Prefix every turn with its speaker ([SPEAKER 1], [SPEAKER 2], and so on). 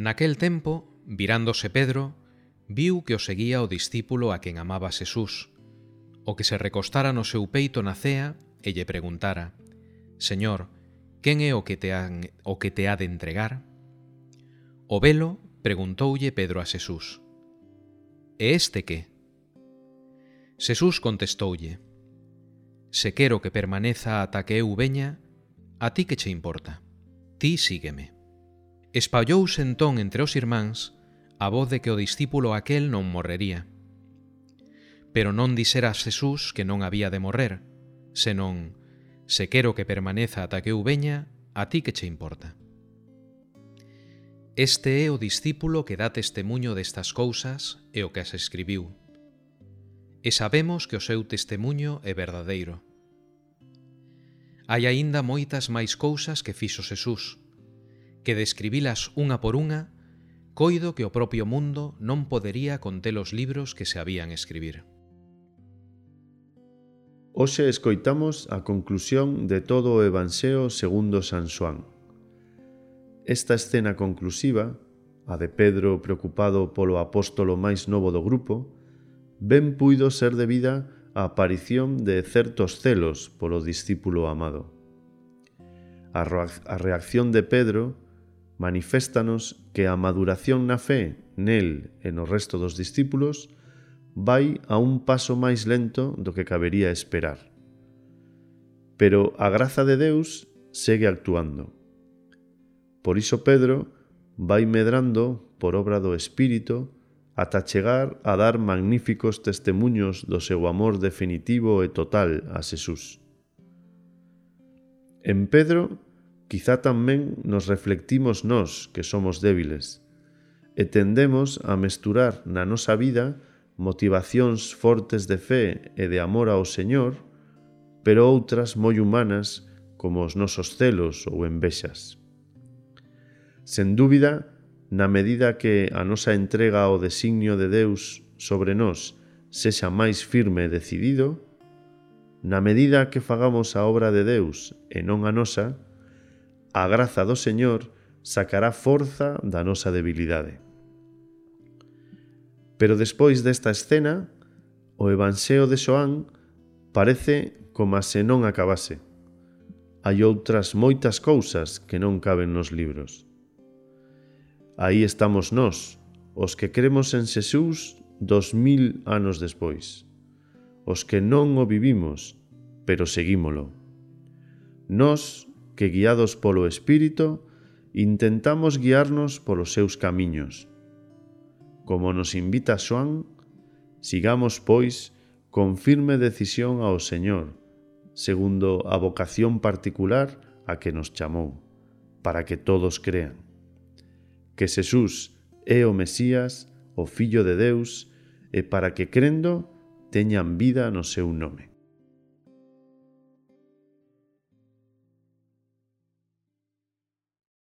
[SPEAKER 1] Naquel tempo, virándose Pedro, viu que o seguía o discípulo a quen amaba Xesús, o que se recostara no seu peito na cea e lle preguntara «Señor, quen é o que te, han, o que te ha de entregar?» O velo preguntoulle Pedro a Xesús «E este que?» Xesús contestoulle «Se quero que permaneza ata que eu veña, a ti que che importa, ti sígueme». Espallouse entón entre os irmáns a voz de que o discípulo aquel non morrería. Pero non dixera Xesús que non había de morrer, senón, se quero que permaneza ata que eu veña, a ti que che importa. Este é o discípulo que dá testemunho destas cousas e o que as escribiu. E sabemos que o seu testemunho é verdadeiro. Hai aínda moitas máis cousas que fixo Xesús, que describilas unha por unha, coido que o propio mundo non podería contelos libros que se habían escribir.
[SPEAKER 2] Hoxe escoitamos a conclusión de todo o Evanxeo segundo San Xoán. Esta escena conclusiva, a de Pedro preocupado polo apóstolo máis novo do grupo, ben puido ser debida á aparición de certos celos polo discípulo amado. A reacción de Pedro, maniféstanos que a maduración na fe nel e no resto dos discípulos vai a un paso máis lento do que cabería esperar. Pero a graza de Deus segue actuando. Por iso Pedro vai medrando por obra do Espírito ata chegar a dar magníficos testemunhos do seu amor definitivo e total a Xesús. En Pedro quizá tamén nos reflectimos nós que somos débiles e tendemos a mesturar na nosa vida motivacións fortes de fé e de amor ao Señor, pero outras moi humanas como os nosos celos ou envexas. Sen dúbida, na medida que a nosa entrega ao designio de Deus sobre nós sexa máis firme e decidido, na medida que fagamos a obra de Deus e non a nosa, A graza do Señor sacará forza da nosa debilidade. Pero despois desta escena, o Evanxeo de Xoán parece como se non acabase. Hai outras moitas cousas que non caben nos libros. Aí estamos nós, os que cremos en Xesús dos mil anos despois. Os que non o vivimos, pero seguímolo. Nós que guiados polo Espírito intentamos guiarnos polos seus camiños. Como nos invita Xoán, sigamos, pois, con firme decisión ao Señor, segundo a vocación particular a que nos chamou, para que todos crean. Que Xesús é o Mesías, o Fillo de Deus, e para que crendo teñan vida no seu nome.